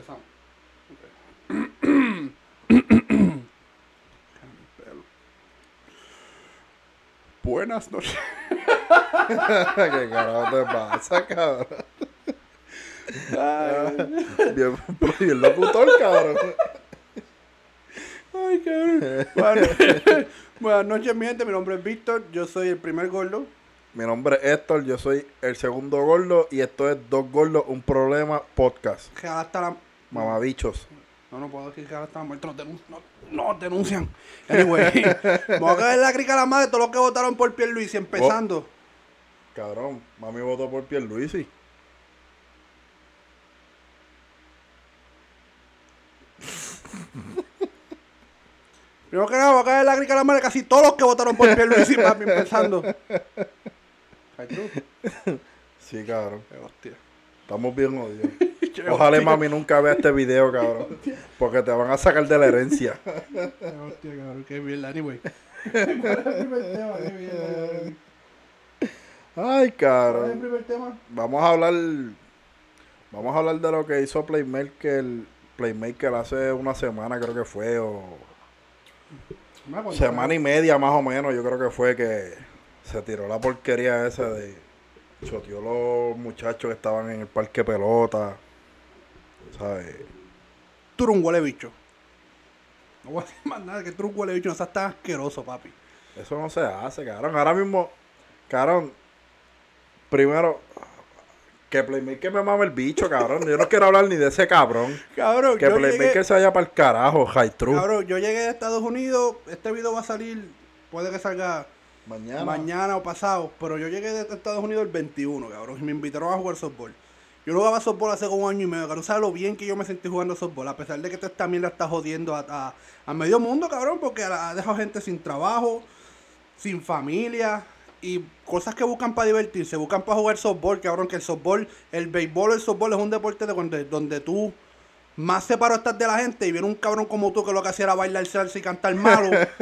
Empezamos. Buenas noches. ¿Qué carajo te pasa, cabrón? Bien, bien locutor, cabrón. Ay, cabrón. Bueno, buenas noches, mi gente. Mi nombre es Víctor. Yo soy el primer gordo. Mi nombre es Héctor, yo soy el segundo gordo y esto es Dos Gordos, un problema podcast. Está la... Mamabichos. No, no puedo decir que ahora está muerto. Nos denun- no, no, denuncian. Anyway, vamos a caer la crica a la madre de todos los que votaron por Pierluisi, empezando. Cabrón, mami votó por Pierluisi. Primero que nada, voy a caer la crica a la madre de casi todos los que votaron por Pierluisi, papi, empezando. Ay, tú. Sí, cabrón. Qué hostia. Estamos bien odiados. Ojalá mami nunca vea este video, cabrón. Porque te van a sacar de la herencia. Hostia, cabrón. Qué mierda, anyway. ¿Cuál es el primer tema? Qué mierda, Ay, ¿Cuál es el cabrón. primer tema? Vamos a hablar. Vamos a hablar de lo que hizo Playmaker. Playmaker hace una semana, creo que fue, o semana y media más o menos. Yo creo que fue que se tiró la porquería esa de. Choteó los muchachos que estaban en el parque pelota. ¿Sabes? Tú eres un huele bicho. No voy a decir más nada que tú eres un huele bicho. No seas tan asqueroso, papi. Eso no se hace, cabrón. Ahora mismo, cabrón. Primero, que Playmaker me mame el bicho, cabrón. Yo no quiero hablar ni de ese cabrón. Cabrón, Que yo Playmaker llegué, se vaya para el carajo, high true. cabrón, yo llegué a Estados Unidos. Este video va a salir, puede que salga Mañana. mañana o pasado. Pero yo llegué de Estados Unidos el 21, cabrón. Y me invitaron a jugar softball. Yo no jugaba softball hace como un año y medio, cabrón. ¿Sabes lo bien que yo me sentí jugando softball? A pesar de que esta mierda está jodiendo a, a- a medio mundo, cabrón. Porque ha dejado gente sin trabajo, sin familia. Y cosas que buscan para divertirse, buscan para jugar softball, cabrón. Que el softball, el béisbol, el softball es un deporte de donde, donde tú más separado estás de la gente y viene un cabrón como tú que lo que hacía era bailar salsa y cantar malo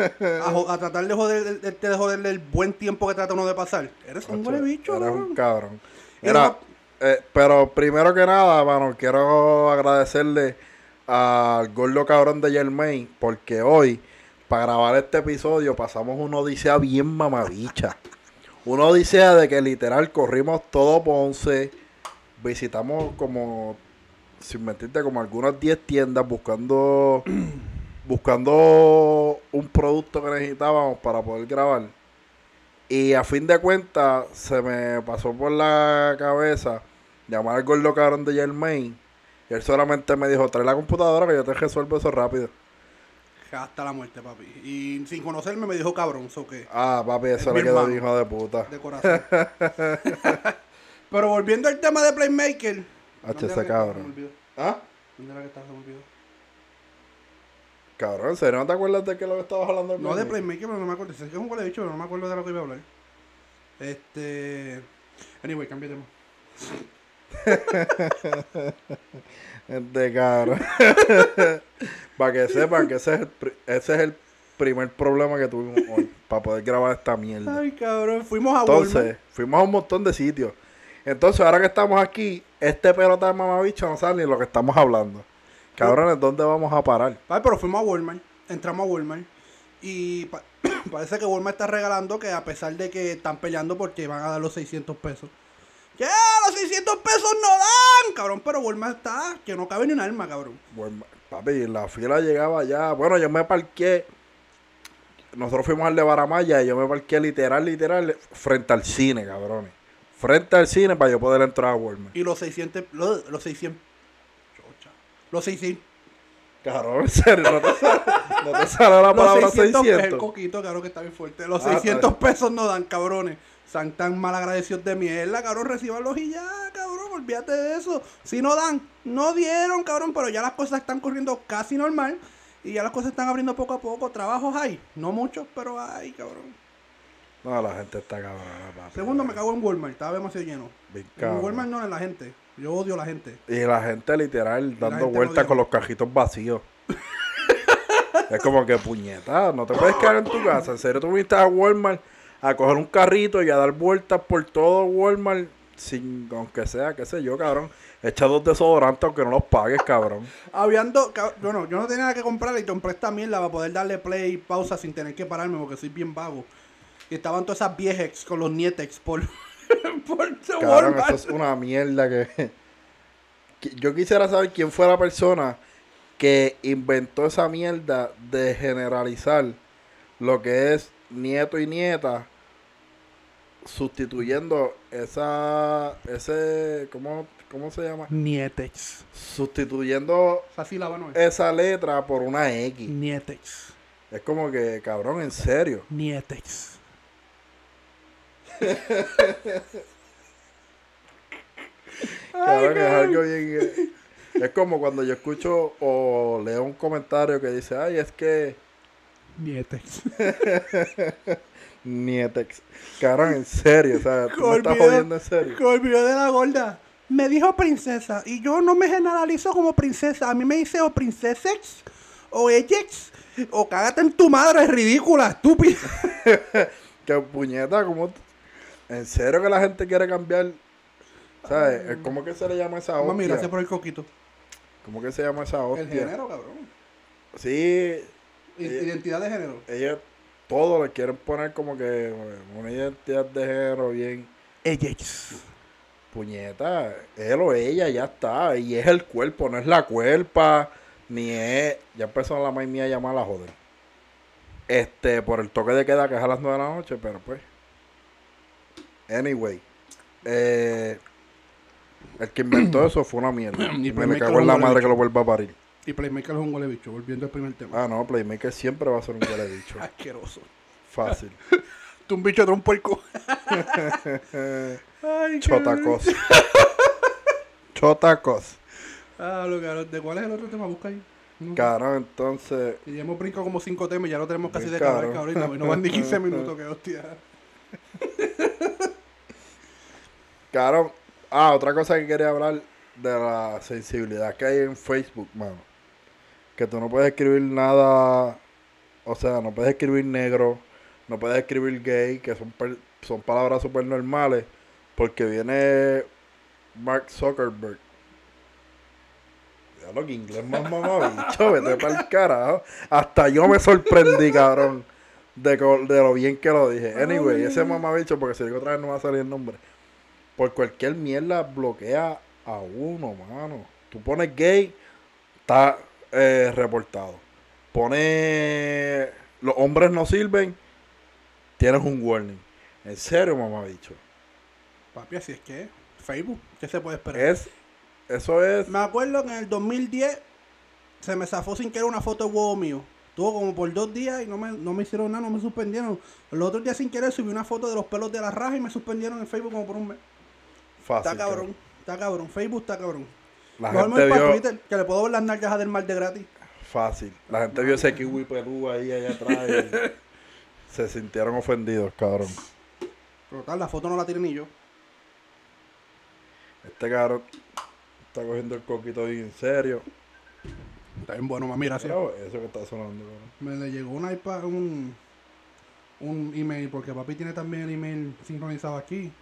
a, tratar de joder de, de joderle el buen tiempo que trata uno de pasar. Eres un buen bicho, Eres cabrón. un cabrón. Era eh, pero primero que nada, mano, quiero agradecerle al gordo cabrón de Germain, porque hoy, para grabar este episodio, pasamos una odisea bien mamabicha. Una odisea de que literal corrimos todo Ponce, visitamos como, sin mentirte, como algunas 10 tiendas buscando, buscando un producto que necesitábamos para poder grabar. Y a fin de cuentas, se me pasó por la cabeza llamar al gordo cabrón de Germain. Y él solamente me dijo, trae la computadora que yo te resuelvo eso rápido. Hasta la muerte, papi. Y sin conocerme me dijo cabrón, so que Ah, papi, eso Es le quedó hijo de puta. de corazón. Pero volviendo al tema de Playmaker. H, ¿dónde era ese que estaba? Se me cabrón. ¿Ah? ¿Dónde era que estaba? Se me olvidó. Cabrón, ¿en serio no te acuerdas de que lo que estabas hablando? No de? Playmaker, pero no me acuerdo. Sé que es un huele bicho, pero no me acuerdo de lo que iba a hablar. Este. Anyway, cambia de tema. Este cabrón. para que sepan que ese es, el, pri- ese es el primer problema que tuvimos hoy. Para poder grabar esta mierda. Ay, cabrón. Fuimos a Entonces, Walmart. fuimos a un montón de sitios. Entonces, ahora que estamos aquí, este pelota de mamabicho no sabe ni lo que estamos hablando. Cabrones, ¿dónde vamos a parar? Ay, pero fuimos a Walmart. Entramos a Walmart. Y pa- parece que Walmart está regalando que a pesar de que están peleando porque van a dar los 600 pesos. ¡Ya! ¡Los 600 pesos no dan! Cabrón, pero Walmart está que no cabe ni un alma, cabrón. Bueno, papi, la fila llegaba ya. Bueno, yo me parqué. Nosotros fuimos al de Baramaya y yo me parqué literal, literal, frente al cine, cabrones. Frente al cine para yo poder entrar a Walmart. Y los 600... Los, los 600... Los 600... Cabrón, en serio, no te sale, no te sale la Los palabra 600 pesos, el 600. coquito, cabrón, que está bien fuerte. Los Ah, 600 pesos no dan, cabrones. Están tan mal agradecidos de mierda, cabrón. Recíbanlos y ya, cabrón. Olvídate de eso. Si no dan, no dieron, cabrón. Pero ya las cosas están corriendo casi normal. Y ya las cosas están abriendo poco a poco. Trabajos hay. No muchos, pero hay, cabrón. No, la gente está cabrona, papi. Segundo, me cago en Walmart. Estaba demasiado lleno. Bien En. Walmart no en la gente. Yo odio a la gente. Y la gente literal la dando vueltas con los cajitos vacíos. es como que puñeta, no te puedes quedar en tu casa. En serio, tú viniste a Walmart a coger un carrito y a dar vueltas por todo Walmart sin, aunque sea, qué sé yo, cabrón. Echa dos desodorantes aunque no los pagues, cabrón. Habiendo, bueno, yo no tenía nada que comprar y compré esta mierda para poder darle play y pausa sin tener que pararme porque soy bien vago. Y estaban todas esas viejex con los nietex por, por Cabrón, eso es una mierda que... que- Yo quisiera saber quién fue la persona que inventó esa mierda de generalizar lo que es nieto y nieta sustituyendo esa ese ¿cómo, cómo se llama? Nietex. Sustituyendo Esa sílaba no es. esa letra por una X. Nietex. Es como que, cabrón, en serio. Nietex. Cabrón, es algo bien. eh, Es como cuando yo escucho o leo un comentario que dice, ay, es que Nietex. Nietex. Cabrón, en serio, o sea, tú me estás jodiendo en serio. De la gorda. Me dijo princesa. Y yo no me generalizo como princesa. A mí me dice o princesex, o ellex, o cágate en tu madre, es ridícula, estúpida. Que puñeta, como. En serio que la gente quiere cambiar. ¿Sabes? ¿Cómo que se le llama esa Mami, hostia? gracias por el coquito. ¿Cómo que se llama esa hostia? El género, cabrón. Sí, Identidad de género. ellos todo le quieren poner como que una identidad de género bien. Ellex. Puñeta, él o ella ya está. Y es el cuerpo, no es la cuerpa. Ni es. Ya empezó la maíz mía a llamar a la joder. Este, por el toque de queda que es a las 9 de la noche, pero pues. Anyway. Eh, el que inventó eso fue una mierda. Y me le cago en la madre que lo vuelva a parir. Y Playmaker es un huele bicho, volviendo al primer tema. Ah, no, Playmaker siempre va a ser un huele bicho. Asqueroso. Fácil. Tú un bicho de un puerco. Ay, Chotacos. Chotacos. Ah, lo cabrón. ¿De cuál es el otro tema? Busca ahí. No. Cabrón, entonces. Y ya hemos brincado como cinco temas y ya lo tenemos casi de cabrón. y No van ni 15 minutos, que hostia. Cabrón. Ah, otra cosa que quería hablar de la sensibilidad que hay en Facebook, mano. Que tú no puedes escribir nada. O sea, no puedes escribir negro. No puedes escribir gay, que son, per- son palabras súper normales. Porque viene Mark Zuckerberg. Ya lo que inglés más mamabicho, vete para el carajo. Hasta yo me sorprendí, cabrón. De, co- de lo bien que lo dije. Anyway, ese mamabicho, porque si digo otra vez no va a salir el nombre. Por cualquier mierda bloquea a uno, mano. Tú pones gay, está eh, reportado. Pone los hombres no sirven, tienes un warning. En serio, mamabicho. Papi, así es que. Facebook, ¿qué se puede esperar? Es, eso es. Me acuerdo que en el 2010 se me zafó sin querer una foto de huevo mío. Estuvo como por dos días y no me, no me hicieron nada, no me suspendieron. Los otros días sin querer subí una foto de los pelos de la raja y me suspendieron en Facebook como por un mes. Fácil. Está cabrón, está cabrón. Facebook está cabrón. La gente vio. Twitter, que le puedo ver las nalgas a del mal de gratis. Fácil. La gente vio ese kiwi pelú ahí allá atrás y se sintieron ofendidos, cabrón. Pero tal, la foto no la tiré ni yo. Este cabrón está cogiendo el coquito bien en serio. Está bien bueno, mami, gracias. Eso que está sonando, cabrón. Me le llegó un iPad, un, un email, porque papi tiene también el email sincronizado aquí.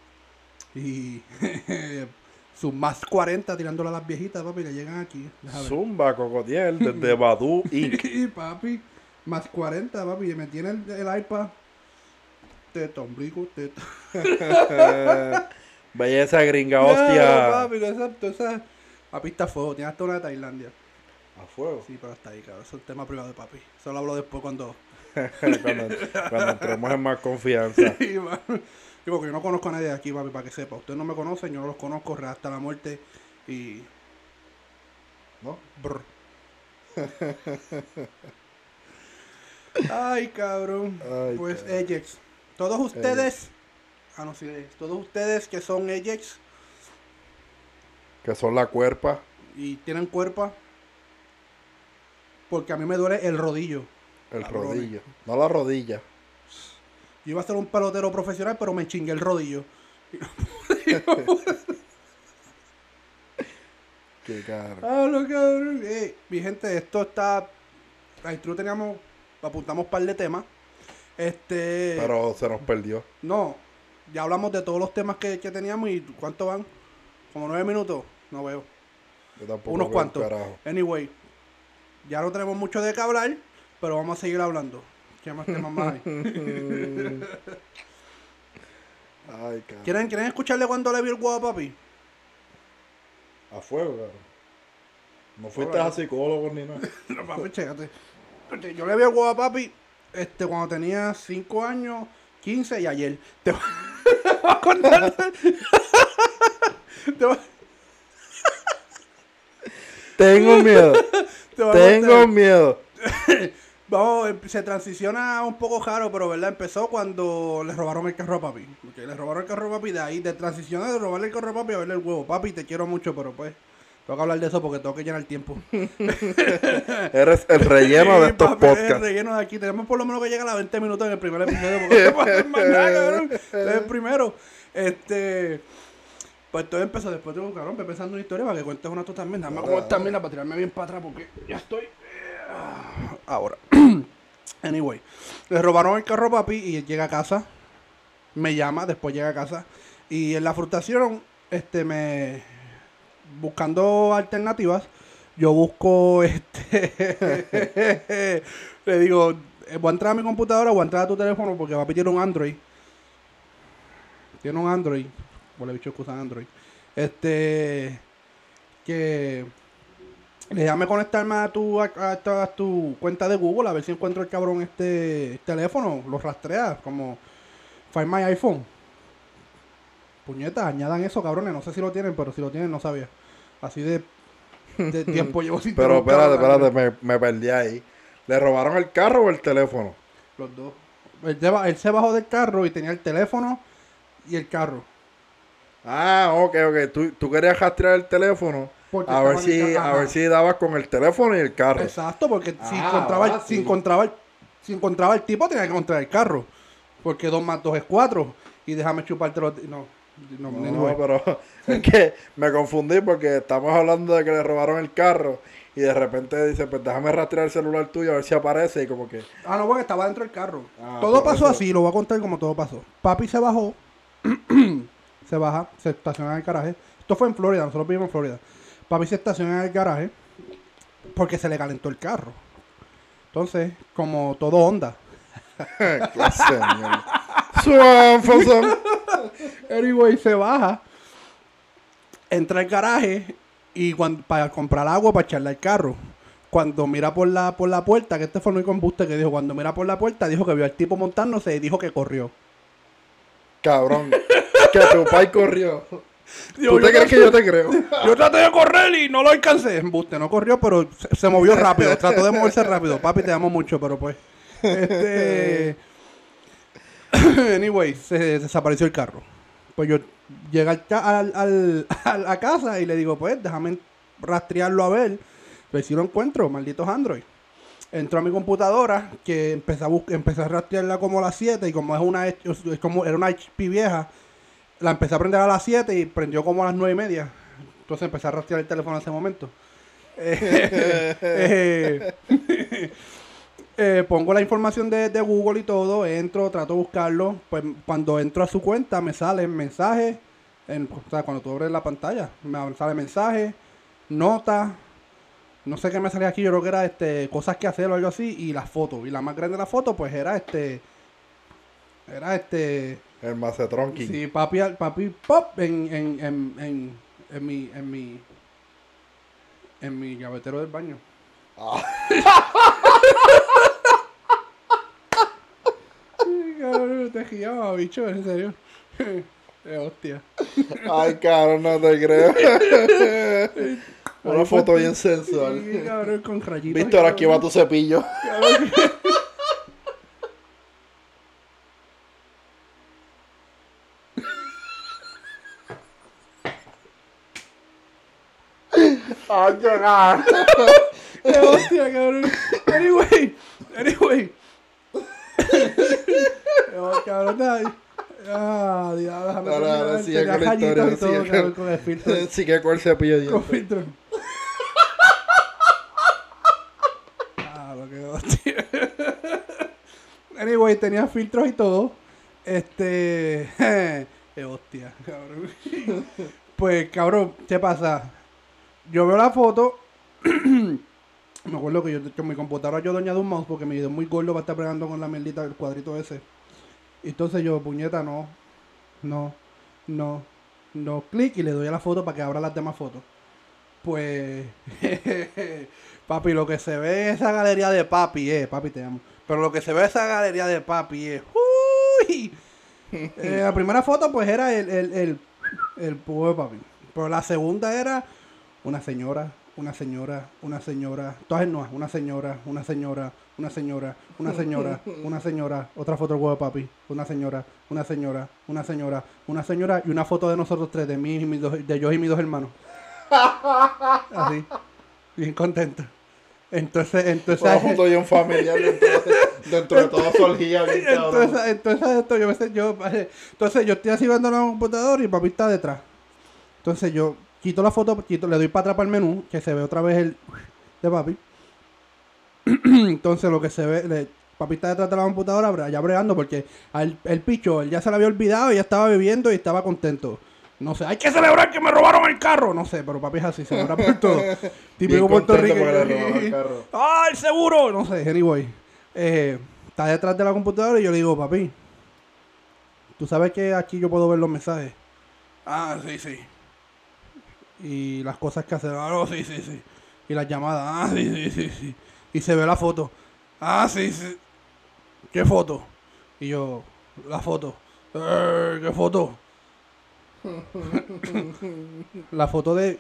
Y sus más 40 tirándole a las viejitas, papi, le llegan aquí. Zumba, Cocotiel, desde Badu Inc. Y papi, más 40, papi, y me tiene el, el iPad. Teta, ombligo, teta. Belleza gringa, No, hostia. papi, no, exacto, esa. Papi está a fuego, tiene hasta una de Tailandia. A fuego. Sí, pero está ahí, cabrón. Eso es un tema privado de papi. Eso lo hablo después cuando. cuando, cuando entremos en más confianza. Sí. Sí, porque yo no conozco a nadie de aquí, papi, para que sepa. Ustedes no me conocen, yo no los conozco, hasta la muerte. Y. ¿No? Brr. Ay, cabrón. Ay, pues cabrón. Ajax. Todos ustedes. Ah, no, sí, Ajax. Todos ustedes que son Ajax Que son la cuerpa. y tienen cuerpo. Porque a mí me duele el rodillo. El rodillo. No la rodilla. Yo iba a ser un pelotero profesional, pero me chingué el rodillo. Qué caro. Ah, lo cabrón. Eh, mi gente, esto está. Ahí tú teníamos. Apuntamos un par de temas. Este. Pero se nos perdió. No. Ya hablamos de todos los temas que, que teníamos y ¿cuánto van? Como nueve minutos. No veo. Yo tampoco Unos veo cuantos. carajo. Anyway, ya no tenemos mucho de qué hablar, pero vamos a seguir hablando. ¿Qué más temas más hay? Ay, cabrón. ¿Quieren, ¿Quieren escucharle cuando le vio el huevo a papi? A fuego, cabrón. No fuiste a psicólogo ni nada. No, papi, chécate. Yo le vi el huevo a papi este, cuando tenía 5 años, 15 y ayer. Te voy a contar. Te voy- Tengo miedo. te Tengo miedo. Vamos, em- se transiciona un poco raro, pero verdad empezó cuando le robaron el carro a papi. Porque le robaron el carro a papi, de ahí, de transicionar de robarle el carro a papi a verle el huevo. Papi, te quiero mucho, pero pues, tengo que hablar de eso porque tengo que llenar el tiempo. Eres el relleno de estos papi, el podcasts. relleno de aquí. Tenemos por lo menos que llegar a 20 minutos en el primer episodio porque no más nada, cabrón. El primero. Este. Pues todo empezó después de un cabrón, pensando una historia para que cuentes una tú también. Dame como esta mierda para tirarme bien para atrás porque ya estoy. Ahora. anyway. Le robaron el carro a papi y él llega a casa. Me llama, después llega a casa. Y en la frustración, este me. Buscando alternativas, yo busco este. le digo, eh, voy a entrar a mi computadora, voy a entrar a tu teléfono porque papi tiene un Android. Tiene un Android. Por bicho que usan Android. Este. Que. Déjame conectarme a tu, a, a a tu cuenta de Google a ver si encuentro el cabrón este teléfono. Lo rastrea como Find My iPhone. Puñeta, añadan eso, cabrones. No sé si lo tienen, pero si lo tienen, no sabía. Así de, de tiempo llevo sin Pero espérate, espérate, me, me perdí ahí. ¿Le robaron el carro o el teléfono? Los dos. Él, se ba- él se bajó del carro y tenía el teléfono y el carro. Ah, ok, ok. Tú, tú querías rastrear el teléfono Porque a ver, si, a ver si dabas con el teléfono y el carro. Exacto, porque si, Ah, encontraba el, ahora si, encontraba el, si encontraba el tipo, tenía que encontrar el carro. Porque dos más dos es cuatro. Y déjame chuparte los... No, no, No, anyway. pero es que me confundí porque estamos hablando de que le robaron el carro y de repente dice, pues déjame rastrear el celular tuyo a ver si aparece y como que... Ah, no, porque estaba dentro del carro. Ah, todo pasó eso. así, lo voy a contar como todo pasó. Papi se bajó, se baja, se estaciona en el garaje. Esto fue en Florida, nosotros vivimos en Florida. Papi se estaciona en el garaje porque se le calentó el carro. Entonces, como todo onda. Anyway, se baja, entra al garaje y cuando, para comprar agua para echarle al carro. Cuando mira por la, por la puerta, que este fue el único embuste que dijo, cuando mira por la puerta, dijo que vio al tipo montándose y dijo que corrió. Cabrón. Que tu pai corrió. Digo, ¿Tú te crees que yo te creo? Yo traté de correr y no lo alcancé. Embuste, no corrió, pero se, se movió rápido. Trató de moverse rápido. Papi, te amo mucho, pero pues. Este. anyway, se desapareció el carro. Pues yo llegué al, a casa y le digo, pues déjame rastrearlo a ver. Pues si lo encuentro, malditos Android. Entró a mi computadora, que empecé a, bus- empecé a rastrearla como a las 7 y como es una es como era una HP vieja, la empecé a prender a las 7 y prendió como a las 9 y media. Entonces empecé a rastrear el teléfono en ese momento. Eh, eh, eh, pongo la información de, de Google y todo, entro, trato de buscarlo. Pues cuando entro a su cuenta me salen mensajes, en, o sea, cuando tú abres la pantalla, me sale mensaje, nota, no sé qué me salía aquí, yo creo que era este cosas que hacer o algo así, y las fotos. Y la más grande de la foto, pues era este, era este, El Macetron King. Sí, papi, papi pop en, en, en, en, en mi, en mi, en mi gavetero del baño. Cabrón, te guiaba, bicho, en serio. Eh, hostia. Ay, cabrón, no te creo. Una foto bien sensual. Sí, cabrón, con rayitos. Víctor, aquí va tu cepillo. Cabrón. Ganas. Eh, hostia, cabrón. Anyway, anyway. Eh, cabrón, ay. Ah, diablo, déjame Ahora, ahora terminar. sigue con la historia. y todo, sigue cabrón, con- con el filtro. Sigue con el cepillo de Con filtro. Ah, lo que hostia. Anyway, tenía filtros y todo. Este. eh, hostia, cabrón. pues, cabrón, ¿qué pasa? Yo veo la foto. me acuerdo que yo con mi computadora yo doña de un mouse porque me dio muy gordo para estar pegando con la mierdita del cuadrito ese. Entonces yo, puñeta, no, no, no, no, clic y le doy a la foto para que abra las demás fotos. Pues, papi, lo que se ve en esa galería de papi es, papi te amo, pero lo que se ve en esa galería de papi es, uy. Eh, la primera foto pues era el, el, el, el pueblo de papi, pero la segunda era una señora, una señora, una señora, todas no, una señora, una señora, una señora, una señora, una señora, otra foto del huevo de papi, una señora, una señora, una señora, una señora y una foto de nosotros tres, de mí y mis dos, de yo y mis dos hermanos. Así, bien contento. Entonces, entonces, Una foto de un familiar dentro de, dentro de todo su orgía, bien entonces, entonces esto yo, me sé- yo entonces yo estoy así viendo la computadora y papi está detrás. Entonces yo quito la foto, quito, le doy para atrás para el menú, que se ve otra vez el de papi. Entonces lo que se ve, le- papi está detrás de la computadora ya bregando porque al, el picho, él ya se lo había olvidado, ya estaba bebiendo y estaba contento. No sé, hay que celebrar que me robaron el carro. No sé, pero papi es así, celebra por todo. Típico le el carro. ¡Ah, el seguro! No sé, anyway. Eh, está detrás de la computadora y yo le digo, papi, ¿tú sabes que aquí yo puedo ver los mensajes? Ah, sí, sí. Y las cosas que hace, ah, sí, sí, sí. Y las llamadas, ah, sí, sí, sí, sí. Y se ve la foto. Ah, sí, sí. ¿Qué foto? Y yo, la foto. "Eh, ¿Qué foto? la foto de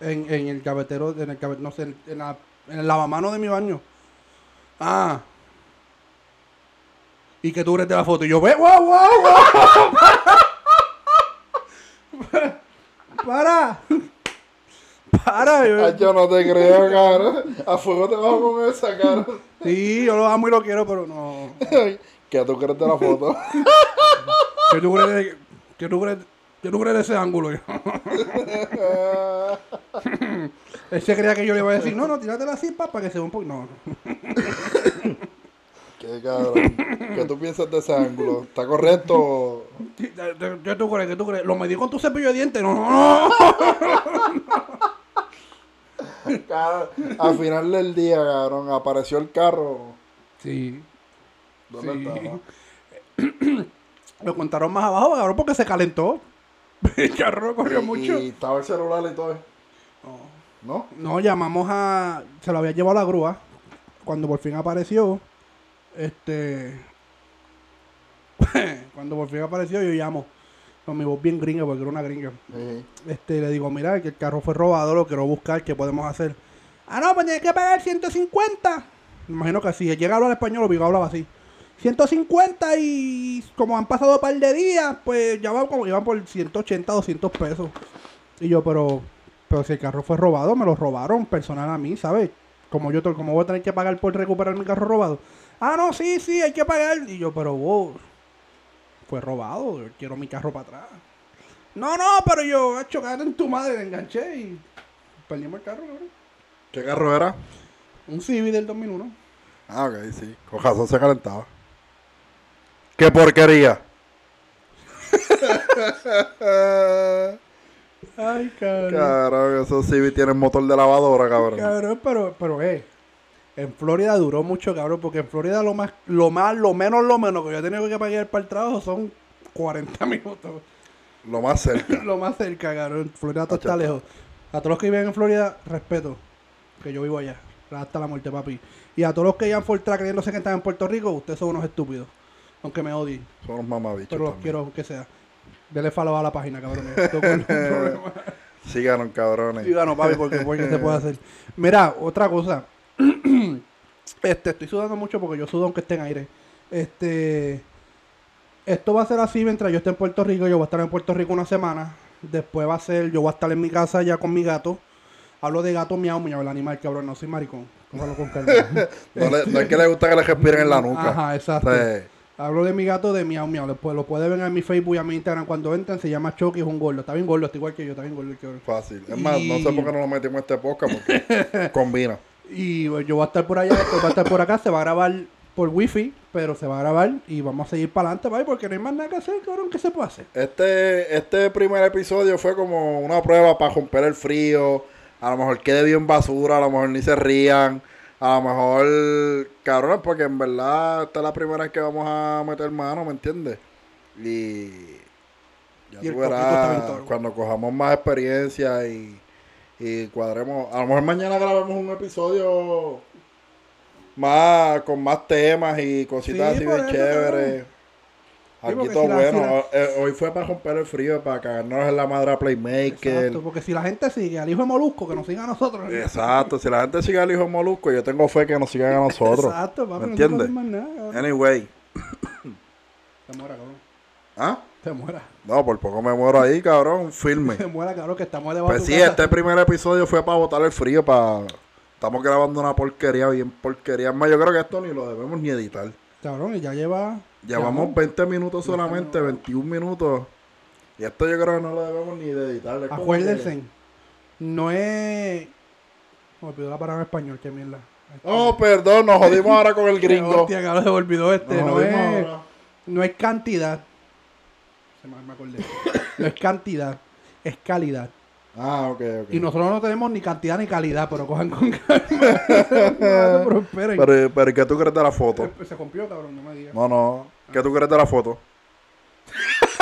en, en el gavetero, en el gavet- no sé, en la, en el lavamano de mi baño. Ah. Y que tú eres de la foto. Y yo, ve, wow, wow, wow. Para. Para. yo- Ay, yo no te creo, cabrón. A fuego te bajo con esa, cara. sí, yo lo amo y lo quiero, pero no. ¿Qué tú crees de la foto? ¿Qué tú crees de, qué tú crees, qué tú crees de ese ángulo? Él se creía que yo le iba a decir, no, no, tíratela así, pa, para que se vea un poco. No. ¿Qué cabrón? ¿Qué tú piensas de ese ángulo? ¿Está correcto? ¿Qué qué tú crees? ¿Qué tú crees? ¿Lo medí con tu cepillo de dientes? No, no, no. Cabrón, al final del día, cabrón, apareció el carro. Sí. ¿Dónde Sí. estaba? Lo contaron más abajo, cabrón, porque se calentó. El carro no corrió mucho. Y estaba el celular y todo. ¿No? No, llamamos a. Se lo había llevado a la grúa. Cuando por fin apareció. Este. cuando por fin apareció, yo llamo. Con mi voz bien gringa, porque era una gringa. Sí. Este, le digo, mira, que el carro fue robado, lo quiero buscar, ¿qué podemos hacer? Ah, no, pues tienes que pagar 150. Me imagino que si llega a hablar español, obligado hablaba así. 150 y como han pasado un par de días, pues ya van como iban por 180, 200 pesos. Y yo, pero, pero si el carro fue robado, me lo robaron personal a mí, ¿sabes? Como yo, como voy a tener que pagar por recuperar mi carro robado. Ah, no, sí, sí, hay que pagar. Y yo, pero wow, fue robado, yo quiero mi carro para atrás. No, no, pero yo, hecho, en tu madre, enganché y perdimos el carro, cabrón. ¿Qué carro era? Un Civic del 2001. Ah, ok, sí. Con razón se calentaba. ¡Qué porquería! Ay, cabrón. Cabrón, esos Civi tienen motor de lavadora, cabrón. Cabrón, pero, pero, eh. En Florida duró mucho, cabrón, porque en Florida lo más, lo más, lo menos, lo menos que yo he tenido que pagar para el trabajo son 40 minutos. Lo más cerca. lo más cerca, cabrón. Florida todo está lejos. A todos los que viven en Florida, respeto. Que yo vivo allá. Hasta la muerte, papi. Y a todos los que ya han Fortra creyéndose que están en Puerto Rico, ustedes son unos estúpidos. Aunque me odien. Son los mamabichos Pero los quiero que sea. Dele follow a la página, cabrón. Síganos, cabrones. Sí, gano, papi, porque, porque se puede hacer. Mira, otra cosa. este, estoy sudando mucho porque yo sudo aunque esté en aire. Este. Esto va a ser así mientras yo esté en Puerto Rico. Yo voy a estar en Puerto Rico una semana. Después va a ser, yo voy a estar en mi casa ya con mi gato. Hablo de gato miau, miau, el animal, cabrón. No soy maricón. Cójalo con calma. No, le- no es que le gusta que le respiren en la nuca. Ajá, exacto. Sí. Hablo de mi gato de miau miau. Después lo puede ver en mi Facebook y a mi Instagram cuando entren. Se llama Chucky, es un gordo. Está bien gordo, está igual que yo, está bien gordo. cabrón. Fácil. Es más, no sé por qué no lo metimos en este podcast porque combina. Y pues, yo voy a estar por allá, después va a estar por acá, se va a grabar por wifi, pero se va a grabar y vamos a seguir para adelante, ¿vale? Porque no hay más nada que hacer, cabrón, ¿qué se puede hacer? Este, este primer episodio fue como una prueba para romper el frío. A lo mejor quede bien basura, a lo mejor ni se rían. A lo mejor, cabrón, porque en verdad esta es la primera vez que vamos a meter mano, ¿me entiendes? Y ya Y tú verás cuando cojamos más experiencia y, y cuadremos. A lo mejor mañana grabemos un episodio más con más temas y cositas Sí, así chéveres. Sí, Aquí todo si la- bueno. si la- Eh, hoy fue para romper el frío, para cagarnos en la madre a Playmaker. Exacto, porque si la gente sigue al hijo de Molusco, que nos siga a nosotros. Exacto. Si la gente sigue al hijo Molusco, yo tengo fe que nos sigan a nosotros. Exacto, papi, ¿Me no entiendes? nada, cabrón. Anyway. Te muera, cabrón. ¿Ah? Te muera. No, por poco me muero ahí, cabrón. Firme. Te muera, cabrón, que estamos debajo Pues sí, este primer episodio fue para botar el frío, para... Estamos grabando una porquería, bien porquería. Más, yo creo que esto ni lo debemos ni editar. Cabrón, y ya lleva... Llevamos 20 minutos solamente, 21 minutos. Y esto yo creo que no lo debemos ni de editar. Acuérdense, no es... Me olvidó la palabra en español, qué mierda. que- Oh, perdón, nos jodimos ahora con el gringo. Hostia, cabrón, se olvidó este. Nos no, es, ahora. no es cantidad. Se me, me acordé. No es cantidad, es calidad. Ah, ok, ok. Y nosotros no tenemos ni cantidad ni calidad, pero cojan con calma. no se prosperen. Pero, pero ¿qué tú crees de la foto? Se rompió, cabrón, no me digas. No, no. ¿Qué tú crees de la foto?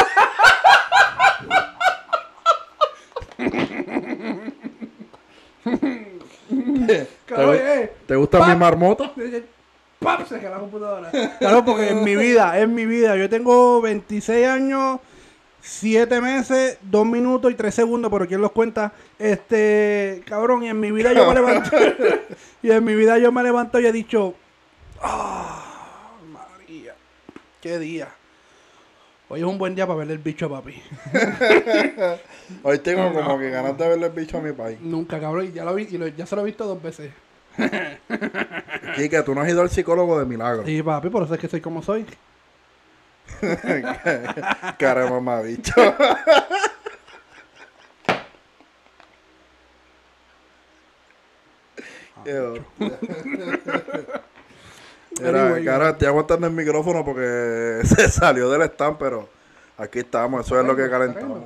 Cabrón, eh, ¿Te gusta Pa- mi marmota? ¡pap! Se queda la computadora. Claro, porque en mi vida, en mi vida, yo tengo 26 años, 7 meses, 2 minutos y 3 segundos, pero ¿quién los cuenta? Este, cabrón, y en mi vida yo me levanto. y en mi vida yo me levanto y he dicho, ¡ah! María, qué día. Hoy es un buen día para verle el bicho a papi. Hoy tengo como que ganas de verle el bicho a mi país. Nunca, cabrón, y ya, lo vi, y lo- ya se lo he visto dos veces. Kike, tú no has ido al psicólogo de milagro. Y papi, por eso es que soy como soy. Cara de mamá bicho. Mira, Anyway, cara, estoy aguantando el micrófono porque se salió del stand, pero aquí estamos, eso es lo que calentamos.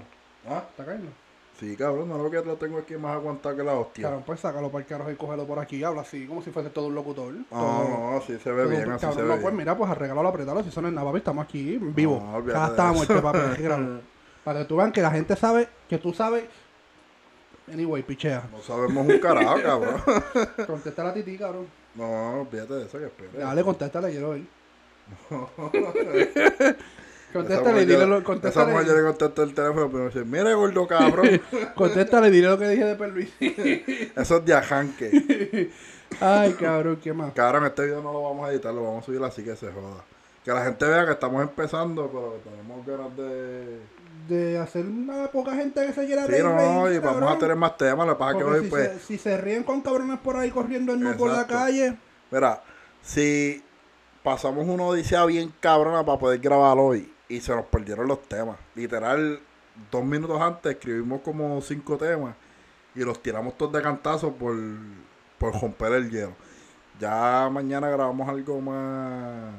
¿Ah? ¿Está cayendo? Sí, cabrón, no lo que lo tengo aquí más aguantado que la hostia. Cabrón, pues sácalo para el carajo y cógelo por aquí. Habla así, como si fuese todo un locutor. No, todo, no, sí se ve bien, así se no, ve pues bien. mira, pues arreglalo, apretalo. Si eso no es nada, papi, estamos aquí en vivo. No, estamos, papi. para que tú vean que la gente sabe, que tú sabes. Anyway, pichea. No sabemos un carajo, cabrón. Contéstale a Titi, cabrón. No, olvídate de eso que espere. Dale, contéstale, quiero ver. Esa contéstale y dile lo, Esa contéstale. mujer yo le contesto el teléfono, pero me dice, mire, gordo cabrón. Contéstale y dile lo que dije de Perluisi. Eso es de ajanque. Ay, cabrón, ¿qué más? Cabrón, este video no lo vamos a editar, lo vamos a subir así que se joda. Que la gente vea que estamos empezando, pero tenemos ganas de... De hacer una poca gente que se quiera Sí, reír, no, y vamos cabrón. a tener más temas, lo que pasa que hoy si, pues... se, si se ríen con cabrones por ahí corriendo en por la calle, Mira, si pasamos una odisea bien cabrona para poder grabar hoy y se nos perdieron los temas. Literal, dos minutos antes escribimos como cinco temas y los tiramos todos de cantazo por, por romper el hielo. Ya mañana grabamos algo más,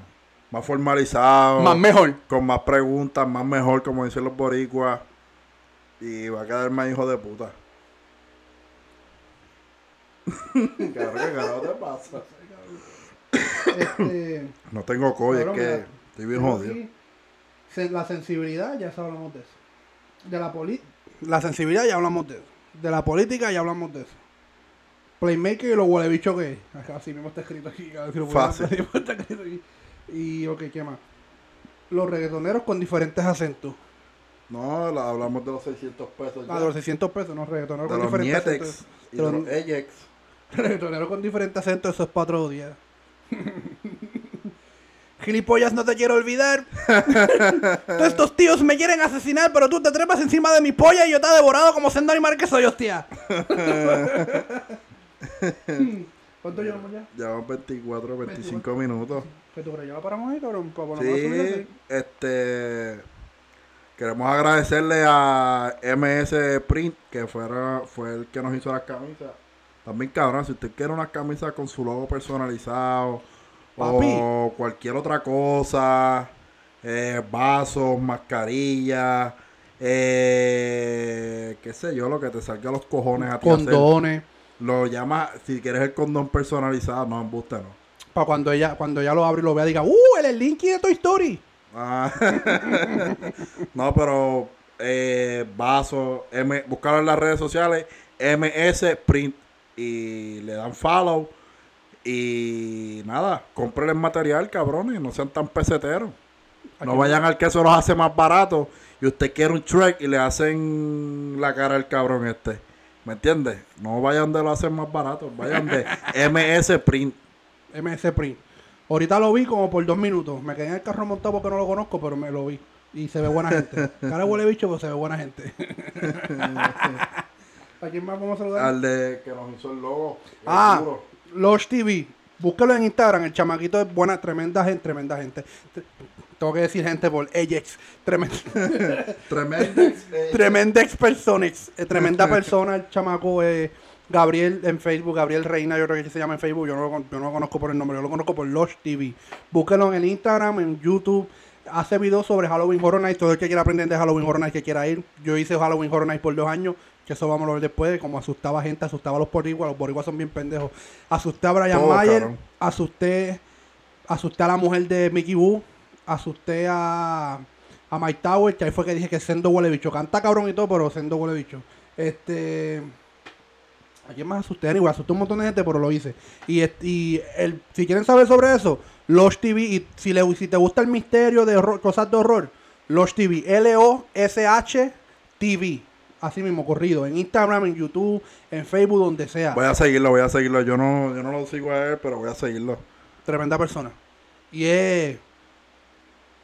más formalizado, mejor. con más preguntas, más mejor, como dicen los boricuas. Y va a quedar más hijo de puta. Cabrón, ¿qué carajo te pasa? Este, No tengo coy, es que estoy bien jodido. La sensibilidad, ya hablamos de eso. De la política. La sensibilidad, ya hablamos de eso. De la política, ya hablamos de eso. Playmaker y los huele bicho que es. Acá Así mismo está escrito aquí. si lo Fácil. ver, está escrito aquí. Y, ok, ¿qué más? Los reggaetoneros con diferentes acentos. No, la- hablamos de los 600 pesos. Ah, ya. de los 600 pesos, no reggaetoneros de con los diferentes Nietex acentos. y de los- los Ajax. Reggaetonero con diferentes acentos, eso es para otro día. Gilipollas, no te quiero olvidar. Todos estos tíos me quieren asesinar, pero tú te trepas encima de mi polla y yo te he devorado como siendo animal que soy, hostia. ¿Cuánto llevamos ya? Llevamos 24, 25 minutos. ¿Qué tú crees? ¿Ya paramos ahí, cabrón? Subirle Sí, este. Queremos agradecerle a MS Print, que fuera, fue el que nos hizo las camisas. También, cabrón, si usted quiere unas camisas con su logo personalizado, Papi. o cualquier otra cosa, eh, vasos, mascarillas, eh, qué sé yo, lo que te salga a los cojones a ti hacer. Condones. Lo llamas, si quieres el condón personalizado, no, embuste no. Para cuando ella, cuando ella lo abre y lo vea, diga, ¡Uh! El Linky de Toy Story. Ah, no, pero eh, vasos, M, buscarlo en las redes sociales, MS Print y le dan follow y nada, compren el material, cabrones, no sean tan peseteros. No vayan al que eso los hace más barato y usted quiere un track y le hacen la cara al cabrón este. ¿Me entiendes? No vayan de lo hacen más barato, vayan de MS Print. MS Print. Ahorita lo vi como por dos minutos. Me quedé en el carro montado porque no lo conozco, pero me lo vi. Y se ve buena gente. Cara huele bicho, pero se ve buena gente. ¿A quién más vamos a saludar? Al de que nos hizo el logo. Ah, duro. Losh TV. Búsquelo en Instagram. El chamaquito es buena, tremenda gente, tremenda gente. Tengo que decir gente por Ajax. Tremenda, Tremendo. eh, tremenda ex personas. Eh, tremenda persona. El chamaco eh, Gabriel en Facebook. Gabriel Reina, yo creo que se llama en Facebook. Yo no, lo, yo no lo conozco por el nombre. Yo lo conozco por Losh TV. Búsquelo en el Instagram, en YouTube. Hace videos sobre Halloween Horror Nights. Todo el que quiera aprender de Halloween Horror Nights que quiera ir. Yo hice Halloween Horror Nights por dos años. Que eso vamos a ver después. Como asustaba gente, asustaba a los boricuas. Los boricuas son bien pendejos. Asusté a Brian Mayer. cabrón. Asusté, asusté a la mujer de Mickey Boo. Asusté a, a Mike Tower. Que ahí fue que dije que Sendo huele bicho. Canta cabrón y todo, pero Sendo huele bicho. Este. ¿A quién más asusté? Igual asusté a un montón de gente, pero lo hice. Y, y el, si quieren saber sobre eso, Losh TV. Y si, le, si te gusta el misterio de horror, cosas de horror, Losh TV. L-O-S-H TV. Así mismo, corrido. En Instagram, en YouTube, en Facebook, donde sea. Voy a seguirlo, voy a seguirlo. Yo no, yo no lo sigo a él, pero voy a seguirlo. Tremenda persona. Y es.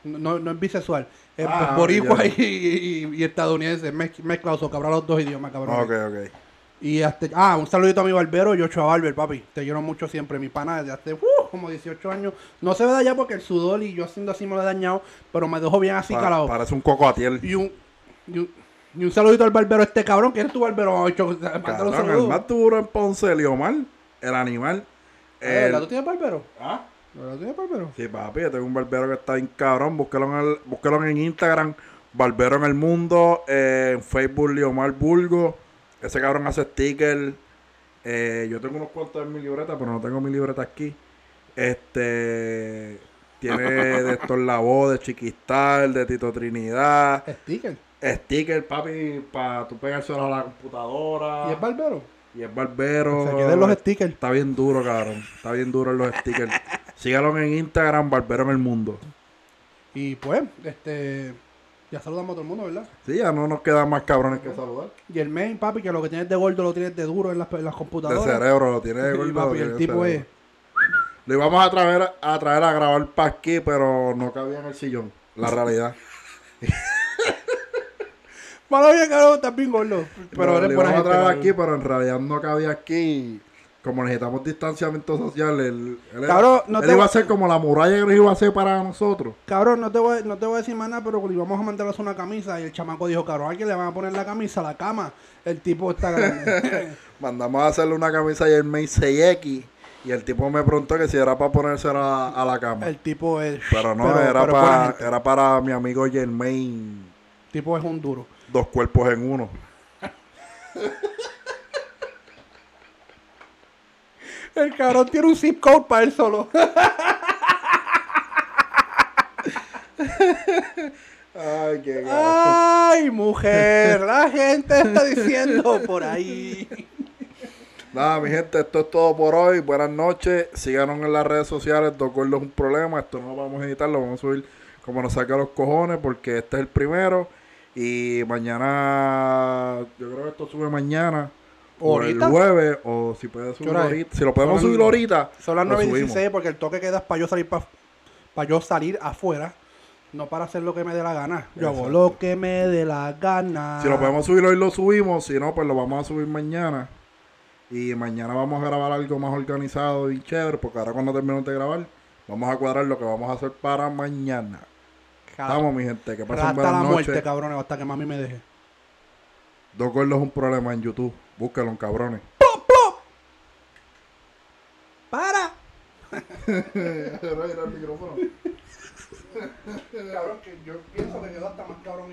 No, no es bisexual. Es Ah, boricua y, y- y estadounidense. Mez- Mezclado, so, habla los dos idiomas, cabrón. Ok, ok. Y hasta, ah, un saludito a mi barbero, Yocho Barber, papi. Te quiero mucho siempre. Mi pana desde hace uh, como 18 años. No se ve allá porque el sudor y yo haciendo así me lo he dañado, pero me dejó bien así Pa- calado. parece un coco a tiel. Y un, y un, y un saludito al barbero este cabrón. ¿Quién es tu barbero? Un Cabrón, el más duro en Ponce, Liomar, el animal. ¿verdad El- ¿Tú tienes barbero? ¿Ah? ¿Verdad ¿Tú tienes barbero? Sí, papi, yo tengo un barbero que está bien cabrón. Búsquelo en, el, búsquelo en Instagram. Barbero en el mundo. eh, en Facebook, Liomar Bulgo. Ese cabrón hace stickers. Eh, yo tengo unos cuantos en mi libreta, pero no tengo mi libreta aquí. Este. Tiene de estos la voz de Chiquistal, de Tito Trinidad. Sticker. Sticker, papi, para tú pegárselo a la computadora. ¿Y es barbero? Y es barbero. Se queden los stickers. Está bien duro, cabrón. Está bien duro en los stickers. Sígalo en Instagram, Barbero en el Mundo. Y pues, este. Ya saludamos a todo el mundo, ¿verdad? Sí, ya no nos quedan más cabrones que saludar. Y el main, papi, que lo que tienes de gordo lo tienes de duro en las, en las De computadoras. cerebro, lo tiene de Y, gordo, papi, tiene el de tipo es. Lo íbamos a traer, a traer a grabar para aquí, pero no cabía en el sillón. La realidad. Bien, cabrón, estás bien gordo. Pero eres buena gente. a traer cabrón. aquí, pero en realidad no cabía aquí. Como necesitamos distanciamiento social, él, él, Cabrón, no él te iba va- a ser como la muralla que nos iba a hacer para nosotros. Cabrón, no te, voy, no te voy a decir más nada, pero le íbamos a mandarles una camisa. Y el chamaco dijo, cabrón, ¿a quién le van a poner la camisa a la cama? El tipo está grande. Mandamos a hacerle una camisa y el May 6X. Y el tipo me preguntó que si era para ponérsela a, a la cama. el tipo es. Pero no, pero- era, pero para, era para mi amigo Germain. El tipo es un duro. Dos cuerpos en uno. El cabrón tiene un zip code para él solo. Ay, qué Ay, mujer, la gente está diciendo por ahí. Nada, mi gente, esto es todo por hoy. Buenas noches. Síganos en las redes sociales. Dos gordos es un problema. Esto no lo vamos a editar, lo vamos a subir como nos saca los cojones, porque este es el primero. Y mañana, yo creo que esto sube mañana. O el jueves, o si puede subir ahorita. Si lo podemos Son- subir ahorita, Son las lo 9 y subimos. 16 porque el toque queda para yo salir para yo salir afuera, no para hacer lo que me dé la gana. Yo hago lo que me dé la gana. Si lo podemos subir hoy, lo subimos. Si no, pues lo vamos a subir mañana. Y mañana vamos a grabar algo más organizado y chévere. Porque ahora cuando terminemos de grabar, vamos a cuadrar lo que vamos a hacer para mañana. Estamos, mi gente. Que pasen hasta buenas la noches. muerte, cabrones, hasta que mami me deje. Dos gordos es un problema en YouTube. Búsquenlo, cabrones. ¡Para! Era el micrófono. Cabrón, que yo pienso que quedó hasta más todo.